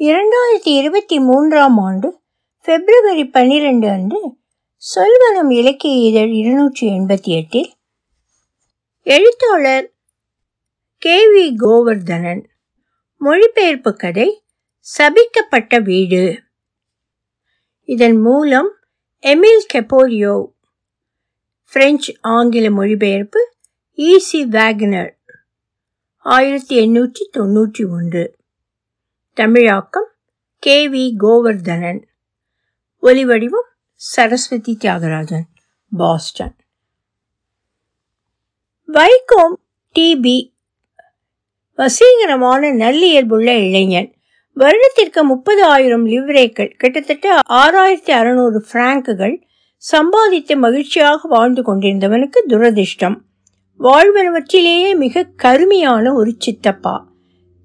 இரண்டாயிரத்தி இருபத்தி மூன்றாம் ஆண்டு பிப்ரவரி பன்னிரண்டு அன்று சொல்வனம் இலக்கிய இதழ் இருநூற்றி எண்பத்தி எட்டில் எழுத்தாளர் கே வி கோவர்தனன் மொழிபெயர்ப்பு கதை சபிக்கப்பட்ட வீடு. இதன் மூலம் எமில் கெப்போரியோ பிரெஞ்சு ஆங்கில மொழிபெயர்ப்பு ஈசி வேகனர். ஆயிரத்தி எண்ணூற்றி தொன்னூற்றி ஒன்று. தமிழாக்கம் கே வி கோவர்தனன். ஒலிவடிவம் சரஸ்வதி தியாகராஜன் பாஸ்டன். வைகோம் டிபி வசீகரமான நல்லியல்புள்ள இளைஞன். வருடத்திற்கு முப்பது ஆயிரம் லிவ்ரேக்கள் கிட்டத்தட்ட ஆறாயிரத்தி அறுநூறு பிராங்குகள் சம்பாதித்து மகிழ்ச்சியாக வாழ்ந்து கொண்டிருந்தவனுக்கு துரதிர்ஷ்டம். வாழ்வனவற்றிலேயே மிக கருமையான ஒரு சித்தப்பா.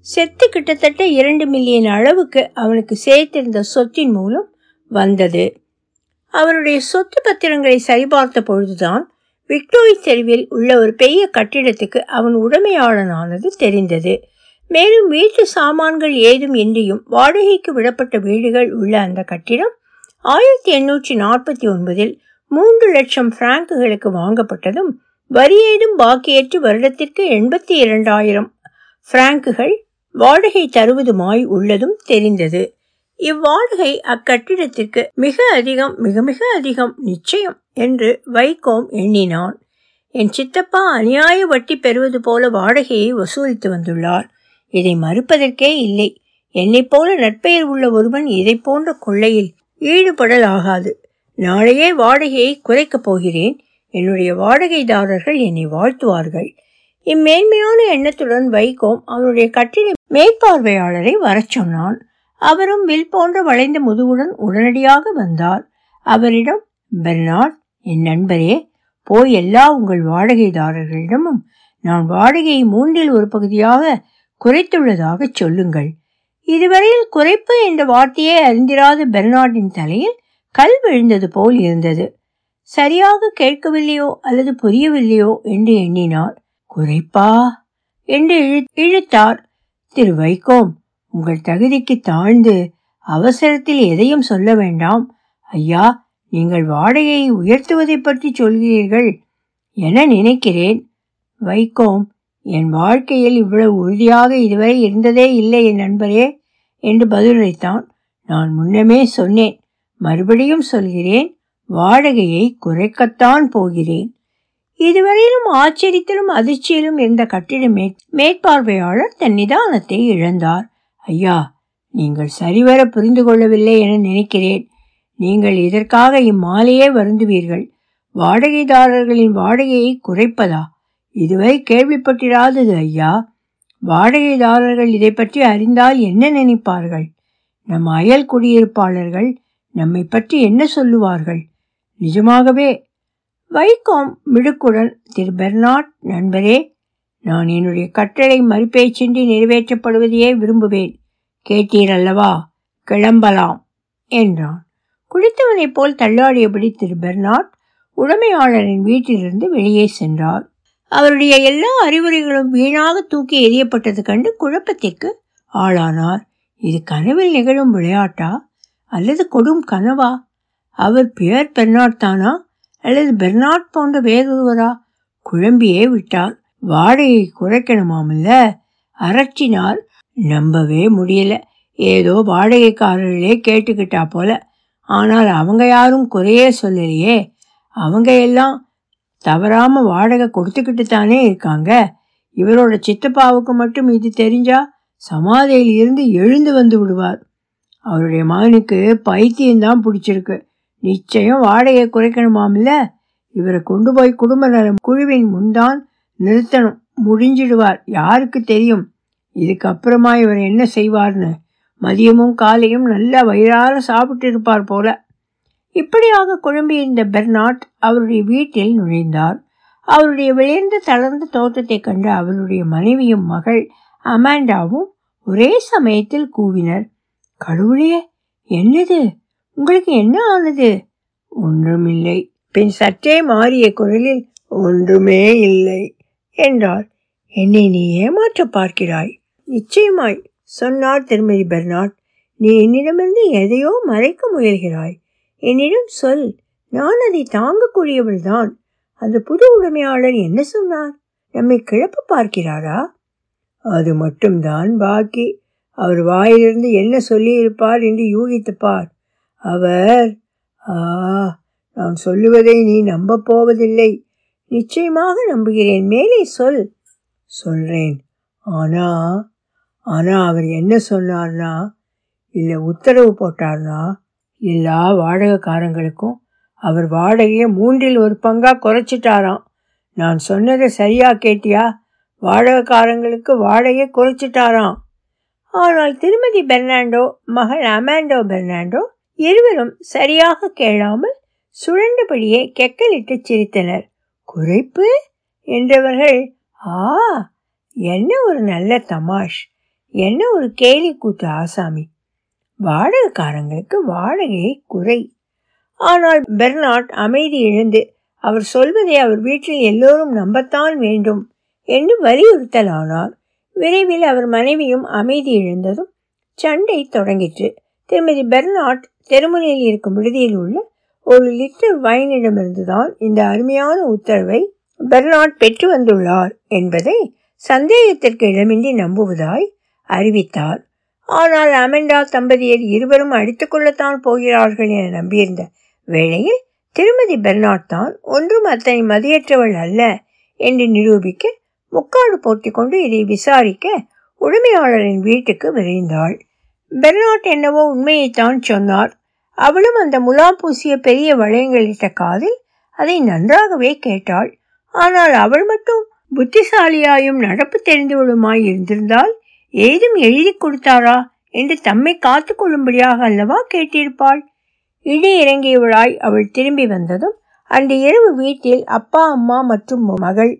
செத்து கிட்டத்தட்ட இரண்டு மில்லியன் அளவுக்கு அவனுக்கு சேர்த்திருந்த சொத்தின் மூலம் வந்தது. அவருடைய சொத்து பத்திரங்களை சரிபார்த்த பொழுதுதான் விக்டோரி தெருவில் உள்ள ஒரு பெரிய கட்டிடத்துக்கு அவன் உடமையாளனானது தெரிந்தது. மேலும் வீட்டு சாமான்கள் ஏதும் இன்றியும் வாடகைக்கு விடப்பட்ட வீடுகள் உள்ள அந்த கட்டிடம் ஆயிரத்தி எண்ணூற்றி நாற்பத்தி ஒன்பதில் மூன்று லட்சம் பிராங்குகளுக்கு வாங்கப்பட்டதும் வரி ஏதும் பாக்கியற்று வருடத்திற்கு எண்பத்தி இரண்டாயிரம் பிராங்குகள் வாடகை தருவதுமாய் உள்ளதும் தெரிந்தது. இவ்வாடகை அக்கட்டிடத்திற்கு மிக அதிகம் மிக மிக அதிகம் நிச்சயம் என்று வைகோம் எண்ணினான். என் சித்தப்பா அநியாய வட்டி பெறுவது போல வாடகையை வசூலித்து வந்துள்ளார். இதை மறுப்பதற்கே இல்லை. என்னைப் போல நற்பெயர் உள்ள ஒருவன் இதை போன்ற கொள்ளையில் ஈடுபடலாகாது. நாளையே வாடகையை குறைக்கப் போகிறேன். என்னுடைய வாடகைதாரர்கள் என்னை வாழ்த்துவார்கள். இம்மேன்மையான எண்ணத்துடன் வைகோம் அவருடைய கட்டிட மேற்பார்வையாளரை வரச் சொன்னான். அவரும் வில் போன்ற வளைந்த முதுகுடன் உடனடியாக வந்தார். அவரிடம் பெர்னார்ட் என் நண்பரே போய் எல்லா உங்கள் வாடகைதாரர்களிடமும் நான் வாடகையை மூன்றில் ஒரு பகுதியாக குறைத்துள்ளதாக சொல்லுங்கள். இதுவரையில் குறைப்பு என்ற வார்த்தையே அறிந்திராத பெர்னார்டின் தலையில் கல் விழுந்தது போல் இருந்தது. சரியாக கேட்கவில்லையோ அல்லது புரியவில்லையோ என்று எண்ணினார். குறைப்பா? என்று இழுத்தார். திரு வைகோம் உங்கள் தகுதிக்கு தாழ்ந்து அவசரத்தில் எதையும் சொல்ல வேண்டாம். ஐயா நீங்கள் வாடகையை உயர்த்துவதை பற்றி சொல்கிறீர்கள் என நினைக்கிறேன். வைகோம் என் வாழ்க்கையில் இவ்வளவு உறுதியாக இதுவரை இருந்ததே இல்லை என் நண்பரே என்று பதிலளித்தான். நான் முன்னமே சொன்னேன் மறுபடியும் சொல்கிறேன் வாடகையை குறைக்கத்தான் போகிறேன். இதுவரையிலும் ஆச்சரியத்திலும் அதிர்ச்சியிலும் இருந்த கட்டிட மே மேற்பார்வையாளர் தன் நிதானத்தை இழந்தார். ஐயா நீங்கள் சரிவர புரிந்து கொள்ளவில்லை என நினைக்கிறேன். நீங்கள் இதற்காக இம்மாலையே வருந்துவீர்கள்? வாடகைதாரர்களின் வாடகையை குறைப்பதா? இதுவரை கேள்விப்பட்டிராதது ஐயா. வாடகைதாரர்கள் இதை பற்றி அறிந்தால் என்ன நினைப்பார்கள்? நம் அயல் குடியிருப்பாளர்கள் நம்மை பற்றி என்ன சொல்லுவார்கள்? நிஜமாகவே வைகோம் மிடுக்குடன் திரு பெர்னாட் நண்பரே நான் என்னுடைய கட்டளை மறுபேச்சின்றி நிறைவேற்றப்படுவதையே விரும்புவேன். கேட்டீரல்லவா கிளம்பலாம் என்றான். குடித்தவனைப் போல் தள்ளாடியபடி திரு பெர்னாட் உடைமையாளரின் வீட்டிலிருந்து வெளியே சென்றார். அவருடைய எல்லா அறிவுரைகளும் வீணாக தூக்கி எறியப்பட்டது கண்டு குழப்பத்திற்கு ஆளானார். இது கனவில் நிகழும் விளையாட்டா? அல்லது கொடும் கனவா? அவர் பியர் பெர்னாட் தானா? அல்லது பெர்னாட் போன்ற வேறொருவரா? குழம்பியே விட்டார் வாடகை குறைக்கணுமாமில்ல? அரற்றினார் நம்பவே முடியல. ஏதோ வாடகைக்காரர்களே கேட்டுக்கிட்டா போல. ஆனால் அவங்க யாரும் குறையே சொல்லலையே. அவங்க எல்லாம் தவறாம வாடகை கொடுத்துக்கிட்டு தானே இருக்காங்க. இவரோட சித்தப்பாவுக்கு மட்டும் இது தெரிஞ்சா சமாதியில் இருந்து எழுந்து வந்து விடுவார். அவருடைய மகனுக்கு பைத்தியம்தான் பிடிச்சிருக்கு. நிச்சயம் வாடகையை குறைக்கணுமாம்ல? இவரை கொண்டு போய் குடும்ப நலம் குழுவின் முன்தான் நிறுத்தணும். முடிஞ்சிடுவார். யாருக்கு தெரியும்? இதுக்கப்புறமா இவர் என்ன செய்வார்னு. மதியமும் காலையும் நல்லா வயிறார சாப்பிட்டு இருப்பார் போல. இப்படியாக குழம்பியிருந்த பெர்னாட் அவருடைய வீட்டில் நுழைந்தார். அவருடைய விளைந்த தளர்ந்த தோற்றத்தை கண்டு அவருடைய மனைவியும் மகள் அமாண்டாவும் ஒரே சமயத்தில் கூவினர். கடவுளே என்னது? உங்களுக்கு என்ன ஆனது? ஒன்றுமில்லை. பின் சற்றே மாறிய குரலில் ஒன்றுமே இல்லை என்றார் என்னை நீ ஏமாற்ற பார்க்கிறாய். நிச்சயமாய் சொன்னார் திருமதி பெர்னாட் நீ என்னிடமிருந்து எதையோ மறைக்க முயல்கிறாய். என்னிடம் சொல். நான் அதை தாங்கக்கூடியவள்தான் அந்த புது உடைமையாளர் என்ன சொன்னார்? நம்மை கிளப்ப பார்க்கிறாரா? அது மட்டும்தான் பாக்கி. அவர் வாயிலிருந்து என்ன சொல்லியிருப்பார் என்று யூகித்துப் பார். அவர் ஆ நான் சொல்லுவதை நீ நம்பப் போவதில்லை. நிச்சயமாக நம்புகிறேன். மேலே சொல். சொல்றேன். ஆனா ஆனா அவர் என்ன சொன்னார்னா இல்லை உத்தரவு போட்டார்னா எல்லா வாடகைக்காரங்களுக்கும் அவர் வாடகையை மூன்றில் ஒரு பங்காக குறைச்சிட்டாராம். நான் சொன்னதை சரியா கேட்டியா? வாடகைக்காரங்களுக்கு வாடகையை குறைச்சிட்டாராம். ஆனால் திருமதி பெர்னாண்டோ மகள் அமாண்டோ பெர்னாண்டோ இருவரும் சரியாக கேளாமல் சுழண்டபடியே கெக்கலிட்டு சிரித்தனர். குறைப்பு? என்றவர்கள் ஆ என்ன ஒரு நல்ல தமாஷ் என்ன ஒரு கேலி கூத்து ஆசாமி. வாடகைக்காரங்களுக்கு வாடகையை குறை. ஆனால் பெர்னாட் அமைதி இழந்து அவர் சொல்வதை அவர் வீட்டில் எல்லோரும் நம்பத்தான் வேண்டும் என்று வலியுறுத்தலானார். விரைவில் அவர் மனைவியும் அமைதி இழந்ததும் சண்டை தொடங்கிற்று. திருமதி பெர்னாட் தெருமுனையில் இருக்கும் விடுதியில் உள்ள ஒரு லிட்டர் வைனிடமிருந்துதான் இந்த அருமையான உத்தரவை பெர்னாட் பெற்று வந்துள்ளார் என்பதை சந்தேகத்திற்கு இடமின்றி நம்புவதாய் அறிவித்தார். ஆனால் அமெண்டா தம்பதியர் இருவரும் அடித்துக்கொள்ளத்தான் போகிறார்கள் என நம்பியிருந்த வேளையில் திருமதி பெர்னாட் தான் ஒன்றும் அத்தனை மதியற்றவள் அல்ல என்று நிரூபிக்க முக்காடு போட்டி கொண்டு இதை விசாரிக்க உரிமையாளரின் வீட்டுக்கு விரைந்தாள். பெர்னாட் என்னவோ உண்மையைத்தான் சொன்னார். அவளும் அந்த முலா பூசிய பெரிய வளையங்களிட்ட காதில் அதை நன்றாகவே கேட்டாள். ஆனால் அவள் மட்டும் புத்திசாலியாயும் நடப்பு தெரிந்தவளுமாய் இருந்திருந்தால் ஏதும் எழுதி கொடுத்தாரா என்று தம்மை காத்து கொள்ளும்படியாக அல்லவா கேட்டிருப்பாள்? இடி இறங்கியவளாய் அவள் திரும்பி வந்ததும் அன்று இரவு வீட்டில் அப்பா அம்மா மற்றும் மகள்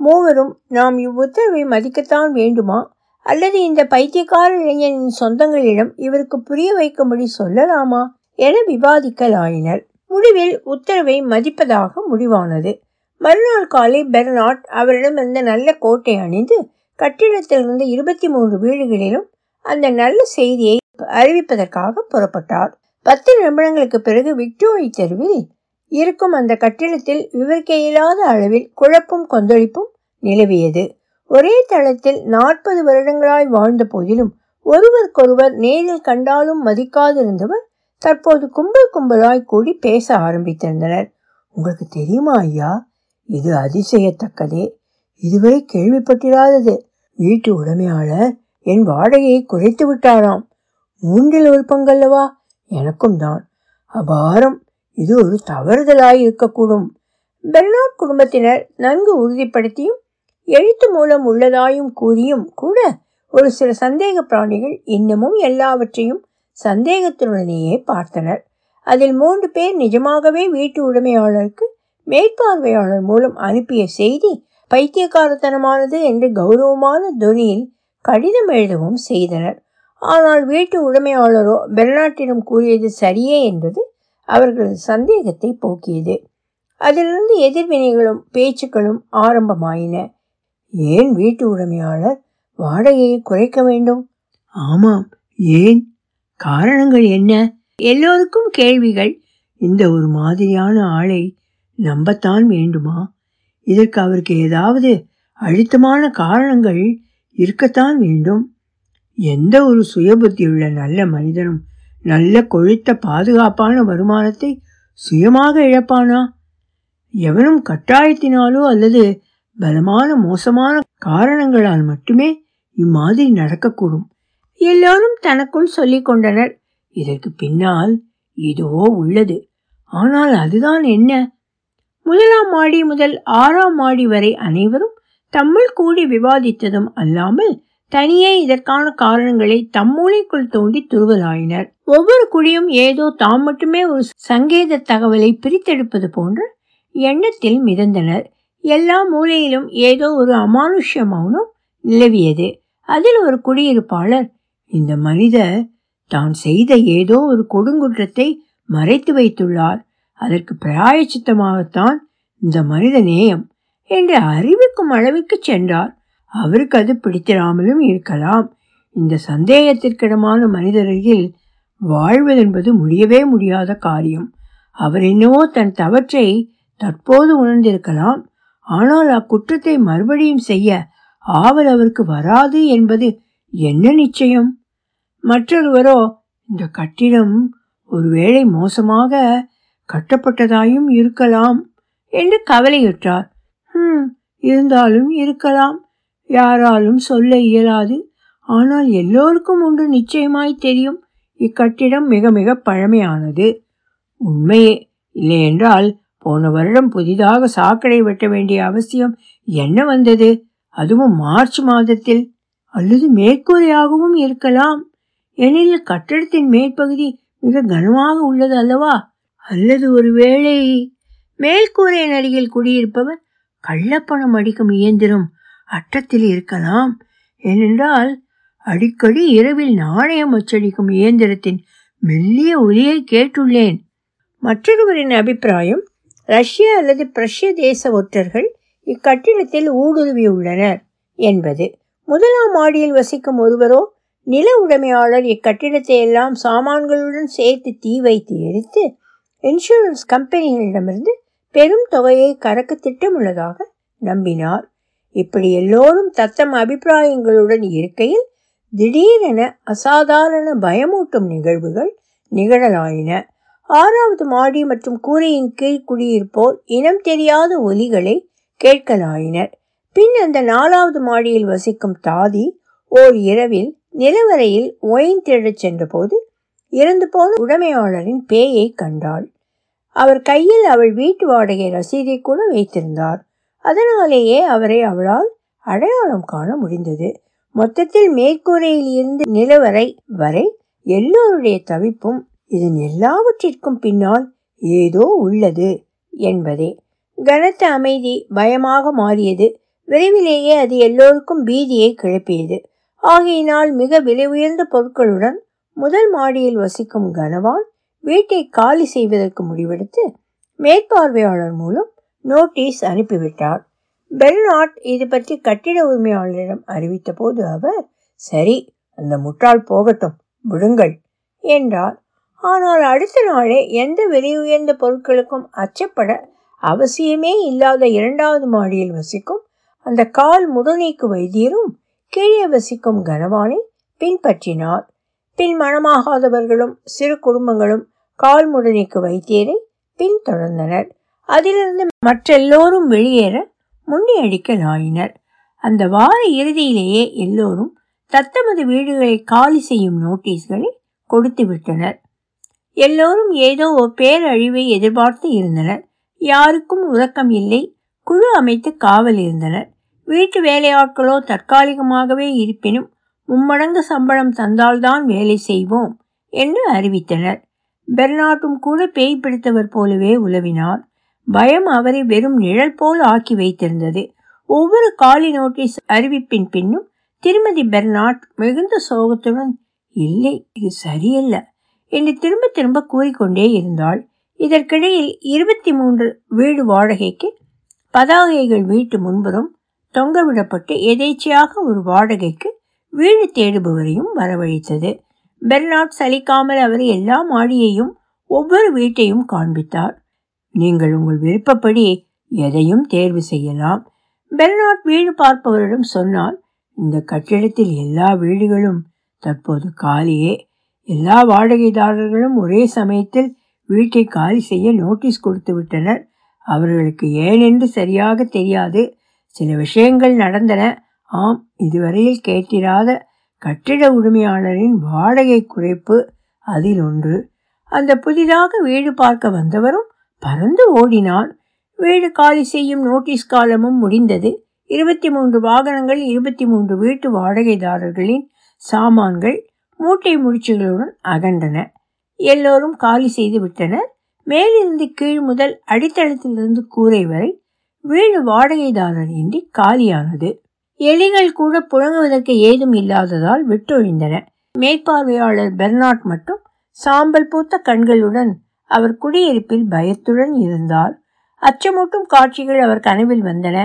மூவரும் நாம் இவ்வுத்தரவை மதிக்கத்தான் வேண்டுமா? அல்லது இந்த பைத்தியக்கார இளைஞனின் சொந்தங்களிடம் இவருக்கு புரிய வைக்கும்படி சொல்லலாமா என விவாதிக்கலாயினர் முடிவில் உத்தரவை மதிப்பதாக முடிவானது. மறுநாள் காலை பெர்னாட் அவரிடம் இருந்த நல்ல கோட்டை அணிந்து கட்டிடத்திலிருந்து இருபத்தி மூன்று வீடுகளிலும் அந்த நல்ல செய்தியை அறிவிப்பதற்காக புறப்பட்டார். பத்து நிமிடங்களுக்கு பிறகு விக்டோரி தெருவில் இருக்கும் அந்த கட்டிடத்தில் விவரிக்க இயலாத அளவில் குழப்பும் கொந்தளிப்பும் நிலவியது. ஒரே தளத்தில் நாற்பது வருடங்களாய் வாழ்ந்த போதிலும் ஒருவருக்கொருவர் நேரில் கண்டாலும் மதிக்காதிருந்தவர் தற்போது கும்பல் கும்பலாய் கூடி பேச ஆரம்பித்திருந்தனர். உங்களுக்கு தெரியுமா ஐயா? இது அதிசயத்தக்கதே. இதுவரை கேள்விப்பட்டிராதது. வீட்டு உடைமையாளர் என் வாடகையை குறைத்து விட்டாராம். மூன்றில் ஒரு பங்கல்லவா? எனக்கும் தான். அபாரம். இது ஒரு தவறுதலாய் இருக்கக்கூடும். பெர்னாட் குடும்பத்தினர் நன்கு உறுதிப்படுத்தியும் எழுத்து மூலம் உள்ளதாயும் கூறியும் கூட ஒரு சில சந்தேக பிராணிகள் இன்னமும் எல்லாவற்றையும் சந்தேகத்துடனேயே பார்த்தனர். அதில் மூன்று பேர் நிஜமாகவே வீட்டு உடைமையாளருக்கு மேற்பார்வையாளர் மூலம் அனுப்பிய செய்தி பைத்தியக்காரத்தனமானது என்று கௌரவமான துணியில் கடிதம் எழுதவும் செய்தனர். ஆனால் வீட்டு உடைமையாளரோ பெர்னாட்டிடம் கூறியது சரியே என்பது அவர்களது சந்தேகத்தை போக்கியது. அதிலிருந்து எதிர்வினைகளும் பேச்சுக்களும் ஆரம்பமாயின. ஏன் வீட்டு உடைமையாளர் வாடகையை குறைக்க வேண்டும்? ஆமாம். ஏன்? காரணங்கள் என்ன? எல்லோருக்கும் கேள்விகள். இந்த ஒரு மாதிரியான ஆளை நம்பத்தான் வேண்டுமா? இதற்கு அவருக்கு ஏதாவது அழுத்தமான காரணங்கள் இருக்கத்தான் வேண்டும். எந்த ஒரு சுயபுத்தியுள்ள நல்ல மனிதனும் நல்ல கொழுத்த பாதுகாப்பான வருமானத்தை சுயமாக இழப்பானா? எவனும் கட்டாயத்தினாலோ அல்லது பலமான மோசமான காரணங்களால் மட்டுமே இம்மாதிரி நடக்கக்கூடும். எல்லோரும் தனக்குள் சொல்லிக் கொண்டனர். இதற்கு பின்னால் இதுவோ உள்ளது. ஆனால் அதுதான் என்ன? முதலாம் மாடி முதல் ஆறாம் மாடி வரை அனைவரும் தம்முள் கூடி விவாதித்ததும் அல்லாமல் தனியே இதற்கான காரணங்களை தம்மூளைக்குள் தோண்டி துருவலாயினர். ஒவ்வொரு குழியும் ஏதோ தாம் மட்டுமே ஒரு சங்கேத தகவலை பிரித்தெடுப்பது போன்ற எண்ணத்தில் மிதந்தனர். எல்லா மூலையிலும் ஏதோ ஒரு அமானுஷ்ய மௌனம் நிலவியது. அதில் ஒரு குடியிருப்பாளர் இந்த மனிதர் தான் செய்த ஏதோ ஒரு கொடுங்குற்றத்தை மறைத்து வைத்துள்ளார். அதற்கு பிராயச்சித்தமாகத்தான் இந்த மனித நேயம் என்று அறிவிக்கும் அளவுக்கு சென்றார். அவருக்கு அது பிடித்திராமலும் இருக்கலாம். இந்த சந்தேகத்திற்கிடமான மனிதரில் வாழ்வதென்பது முடியவே முடியாத காரியம். அவர் என்னவோ தன் தவற்றை தற்போது உணர்ந்திருக்கலாம். ஆனால் அக்குற்றத்தை மறுபடியும் செய்ய ஆவல் அவருக்கு வராது என்பது என்ன நிச்சயம்? மற்றொருவரோ இந்த கட்டிடம் ஒருவேளை மோசமாக கட்டப்பட்டதாயும் இருக்கலாம் என்று கவலையுற்றார். ஹம் இருந்தாலும் இருக்கலாம். யாராலும் சொல்ல இயலாது. ஆனால் எல்லோருக்கும் ஒன்று நிச்சயமாய் தெரியும். இக்கட்டிடம் மிக மிக பழமையானது. உண்மையே இல்லையென்றால் போன வருடம் புதிதாக சாக்கடை வெட்ட வேண்டிய அவசியம் என்ன வந்தது? அதுவும் மார்ச் மாதத்தில். அல்லது மேற்கூரையாகவும் இருக்கலாம். எனில் கட்டடத்தின் மேற்பகுதி மிக கனமாக உள்ளது அல்லவா? அல்லது ஒருவேளை மேல்கூரையின் அருகில் குடியிருப்பவர் கள்ளப்பணம் அடிக்கும் இயந்திரம் அட்டத்தில் இருக்கலாம். ஏனென்றால் அடிக்கடி இரவில் நாணயம் அச்சடிக்கும் இயந்திரத்தின் மெல்லிய ஒலியை கேட்டுள்ளேன். மற்றொருவரின் அபிப்பிராயம் ரஷ்ய அல்லது பிரஷ்ய தேச ஒற்றர்கள் இக்கட்டிடத்தில் ஊடுருவியுள்ளனர் என்பது. முதலாம் மாடியில் வசிக்கும் ஒருவரோ நில உடைமையாளர் இக்கட்டிடத்தை எல்லாம் சாமான்களுடன் சேர்த்து தீ வைத்து எரித்து இன்சூரன்ஸ் கம்பெனிகளிடமிருந்து பெரும் தொகையை கறக்க திட்டமுள்ளதாக நம்பினார். இப்படி எல்லோரும் தத்தம் அபிப்பிராயங்களுடன் இருக்கையில் திடீரென அசாதாரண பயமூட்டும் நிகழ்வுகள் நிகழலாயின. ஆறாவது மாடி மற்றும் கூரையின் கீழ் குடியிருப்போர் இனம் தெரியாத ஒலிகளை கேட்கலாயினர். பின் அந்த நாலாவது மாடியில் வசிக்கும் தாதி ஓர் இரவில் நிலவரையில் ஒயின் தேடச் சென்றபோது இறந்து போன உடைமையாளரின் பேயை கண்டாள். அவர் கையில் அவள் வீட்டு வாடகை ரசீதை கூட வைத்திருந்தார். அதனாலேயே அவரை அவளால் அடையாளம் காண முடிந்தது. மொத்தத்தில் மேற்கூரையில் இருந்து நிலவரை வரை எல்லோருடைய தவிப்பும் இதன் எல்லாவற்றிற்கும் பின்னால் ஏதோ உள்ளது என்பதே. கனத்த அமைதி பயமாக மாறியது. விரைவிலேயே அது எல்லோருக்கும் பீதியை கிளப்பியது. ஆகையினால் மிக விலை உயர்ந்த பொருட்களுடன் முதல் மாடியில் வசிக்கும் கனவான் வீட்டை காலி செய்வதற்கு முடிவெடுத்து மேற்பார்வையாளர் மூலம் நோட்டீஸ் அனுப்பிவிட்டார். பெல்நாட் இது பற்றி கட்டிட உரிமையாளரிடம் அறிவித்த போது அவர் சரி அந்த முட்டாள் போகட்டும் விடுங்கள் என்றார். ஆனால் அடுத்த நாளே எந்த விலை உயர்ந்த பொருட்களுக்கும் அச்சப்பட அவசியமே இல்லாத இரண்டாவது மாடியில் வசிக்கும் அந்த கால் முடநீக்கு வைத்தியரும் கீழே வசிக்கும் கனவானை பின்பற்றினார். பின் மனமாகாதவர்களும் சிறு குடும்பங்களும் கால் முடநீக்கு வைத்தியரை பின்தொடர்ந்தனர். அதிலிருந்து மற்றெல்லோரும் வெளியேற முன்னியடிக்கலாயினர் அந்த வார இறுதியிலேயே எல்லோரும் தத்தமது வீடுகளை காலி செய்யும் நோட்டீஸ்களை கொடுத்து விட்டனர் எல்லோரும் ஏதோ ஒரு பேரழிவை எதிர்பார்த்து இருந்தனர். யாருக்கும் உறக்கம் இல்லை. குழு அமைத்து காவல் இருந்தனர். வீட்டு வேலையாட்களோ தற்காலிகமாகவே இருப்பினும் மும்மடங்கு சம்பளம் தந்தால்தான் வேலை செய்வோம் என்று அறிவித்தனர். பெர்னாட்டும் கூட பேய் பிடித்தவர் போலவே உலவினார் பயம் அவரை வெறும் நிழல் போல் ஆக்கி வைத்திருந்தது. ஒவ்வொரு காலி நோட்டீஸ் அறிவிப்பின் பின்னும் திருமதி பெர்னாட் மிகுந்த சோகத்துடன் இல்லை இது சரியல்ல. என்று திரும்ப திரும்ப கூறிக்கொண்டே இருந்தாள். இதற்கிடையில் இருபத்தி மூன்று வீடு வாடகைக்கு பதாகைகள் வீட்டு முன்புறம் தொங்கவிடப்பட்டு எதேச்சையாக ஒரு வாடகைக்கு வீடு தேடுபவரையும் வரவழைத்தது. பெர்னாட் சலிக்காமல் அவர் எல்லா மாடியையும் ஒவ்வொரு வீட்டையும் காண்பித்தார். நீங்கள் உங்கள் விருப்பப்படி எதையும் தேர்வு செய்யலாம். பெர்னாட் வீடு பார்ப்பவரிடம் சொன்னால் இந்த கட்டிடத்தில் எல்லா வீடுகளும் தற்போது காலியே எல்லா வாடகைதாரர்களும் ஒரே சமயத்தில் வீட்டை காலி செய்ய நோட்டீஸ் கொடுத்து விட்டனர். அவர்களுக்கு ஏனென்று சரியாக தெரியாது. சில விஷயங்கள் நடந்தன. ஆம் இதுவரையில் கேட்டிராத கட்டிட உரிமையாளரின் வாடகை குறைப்பு அதில் ஒன்று. அந்த புதிதாக வீடு பார்க்க வந்தவரும் பறந்து ஓடினான். வீடு காலி செய்யும் நோட்டீஸ் காலமும் முடிந்தது. இருபத்தி மூன்று வாகனங்கள் இருபத்தி மூன்று வீட்டு வாடகைதாரர்களின் சாமான்கள் மூட்டை முடிச்சுகளுடன் அகன்றன. எல்லோரும் காலி செய்து விட்டனர். மேலிருந்து கீழ் முதல் அடித்தளத்திலிருந்து கூரை வரை வீடு வாடகைதாரர் இன்றி காலியானது. எலிகள் கூட புழங்குவதற்கு ஏதும் இல்லாததால் விட்டொழிந்தன. மேற்பார்வையாளர் பெர்னாட் மட்டும் சாம்பல் பூத்த கண்களுடன் அவர் குடியிருப்பில் பயத்துடன் இருந்தார். அச்சமூட்டும் காட்சிகள் அவர் கனவில் வந்தன.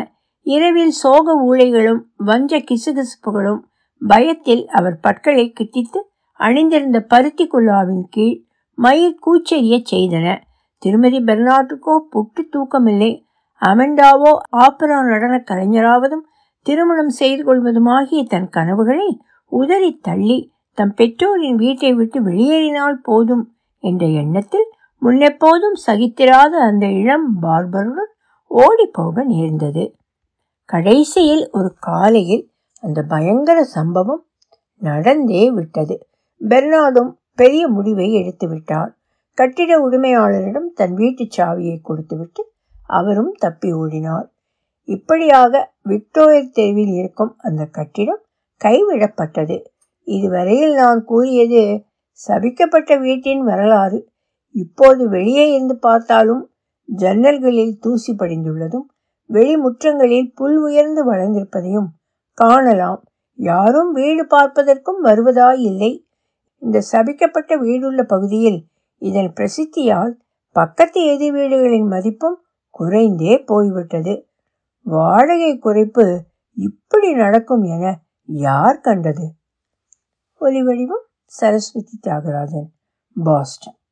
இரவில் சோக ஊழைகளும் வஞ்ச கிசுகிசுப்புகளும் பயத்தில் அவர் பற்களை கிட்டித்து அணிந்திருந்த பருத்தி குல்லாவின் கீழ் மயிர் கூச்செறியச் செய்தன. திருமதி பெர்னாட்டுக்கோ புட்டு தூக்கமில்லை. அமெண்டாவோ ஆப்பரா நடன கலைஞராவதும் திருமணம் செய்து கொள்வதுமாகிய தன் கனவுகளை உதறி தள்ளி தம் பெற்றோரின் வீட்டை விட்டு வெளியேறினால் போதும் என்ற எண்ணத்தில் முன்னெப்போதும் சகித்திராத அந்த இளம் பார்பருடன் ஓடிப்போக நேர்ந்தது. கடைசியில் ஒரு காலையில் அந்த பயங்கர சம்பவம் நடந்தே விட்டது. பெர்னாடும் பெரிய முடிவை எடுத்து விட்டார் கட்டிட உரிமையாளரிடம் தன் வீட்டு சாவியை கொடுத்துவிட்டு அவரும் தப்பி ஓடினார். இப்படியாக விக்டோரியர் தெருவில் இருக்கும் அந்த கட்டிடம் கைவிடப்பட்டது. இதுவரையில் நான் கூறியது சபிக்கப்பட்ட வீட்டின் வரலாறு. இப்போது வெளியே இருந்து பார்த்தாலும் ஜன்னல்களில் தூசி படிந்துள்ளதும் வெளிமுற்றங்களில் புல் உயர்ந்து வளர்ந்திருப்பதையும் காணலாம். யாரும் வீடு பார்ப்பதற்கும் வருவதாய் இல்லை இந்த சபிக்கப்பட்ட வீடுள்ள பகுதியில் இதன் பிரசித்தியால் பக்கத்து எதிர் வீடுகளின் மதிப்பும் குறைந்தே போய்விட்டது. வாடகை குறைப்பு இப்படி நடக்கும் என யார் கண்டது? ஒலிவடிவம் சரஸ்வதி தியாகராஜன் பாஸ்டன்.